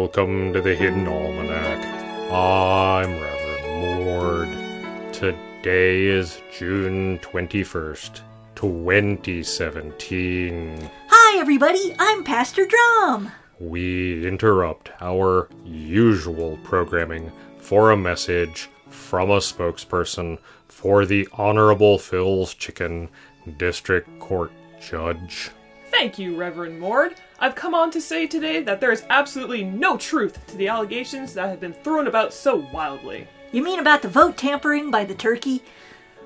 Welcome to the Hidden Almanac. I'm Reverend Mord. Today is June 21st, 2017. Hi, everybody. I'm Pastor Drum. We interrupt our usual programming for a message from a spokesperson for the Honorable Phil's Chicken District Court Judge. Thank you, Reverend Mord. I've come on to say today that there is absolutely no truth to the allegations that have been thrown about so wildly. You mean about the vote tampering by the turkey?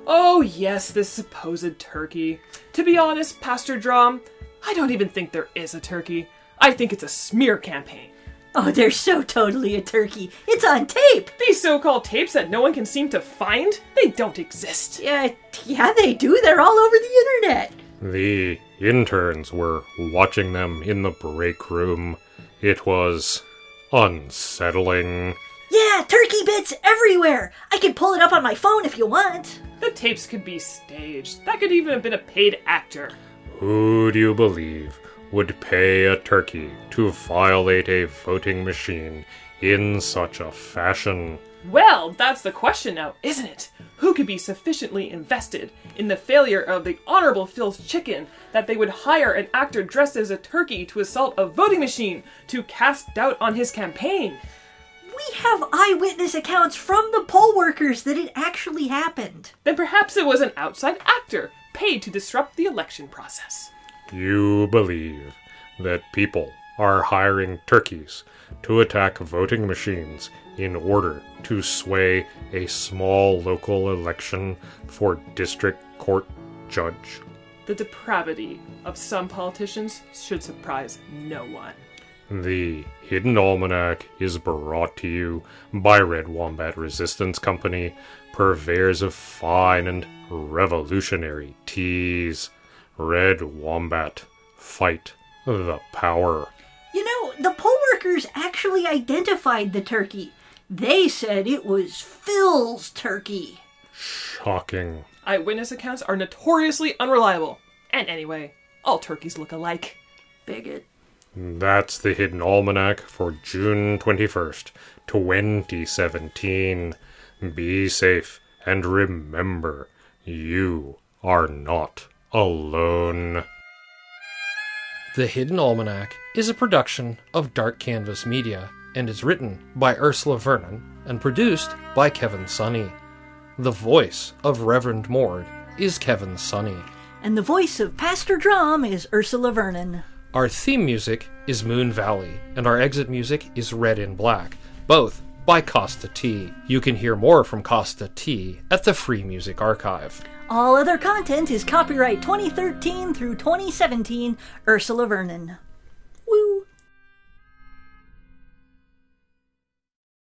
Oh, yes, this supposed turkey. To be honest, Pastor Drum, I don't even think there is a turkey. I think it's a smear campaign. Oh, they're so totally a turkey. It's on tape. These so called tapes that no one can seem to find, they don't exist. Yeah, yeah, they do. They're all over the internet. The interns were watching them in the break room. It was unsettling. Yeah, turkey bits everywhere. I can pull it up on my phone if you want. The tapes could be staged. That could even have been a paid actor. Who do you believe would pay a turkey to violate a voting machine in such a fashion? Well, that's the question now, isn't it? Who could be sufficiently invested in the failure of the Honorable Phil's chicken that they would hire an actor dressed as a turkey to assault a voting machine to cast doubt on his campaign? We have eyewitness accounts from the poll workers that it actually happened. Then perhaps it was an outside actor paid to disrupt the election process. You believe that people are hiring turkeys to attack voting machines in order to sway a small local election for district court judge. The depravity of some politicians should surprise no one. The Hidden Almanac is brought to you by Red Wombat Resistance Company, purveyors of fine and revolutionary teas. Red Wombat, fight the power. You know, the poll workers actually identified the turkey. They said it was Phil's turkey. Shocking. Eyewitness accounts are notoriously unreliable. And anyway, all turkeys look alike. Bigot. That's the Hidden Almanac for June 21st, 2017. Be safe and remember, you are not alone. The Hidden Almanac is a production of Dark Canvas Media and is written by Ursula Vernon and produced by Kevin Sonney. The voice of Reverend Mord is Kevin Sonney. And the voice of Pastor Drum is Ursula Vernon. Our theme music is Moon Valley, and our exit music is Red in Black, both by Kosta T. You can hear more from Kosta T at the Free Music Archive. All other content is copyright 2013 through 2017, Ursula Vernon.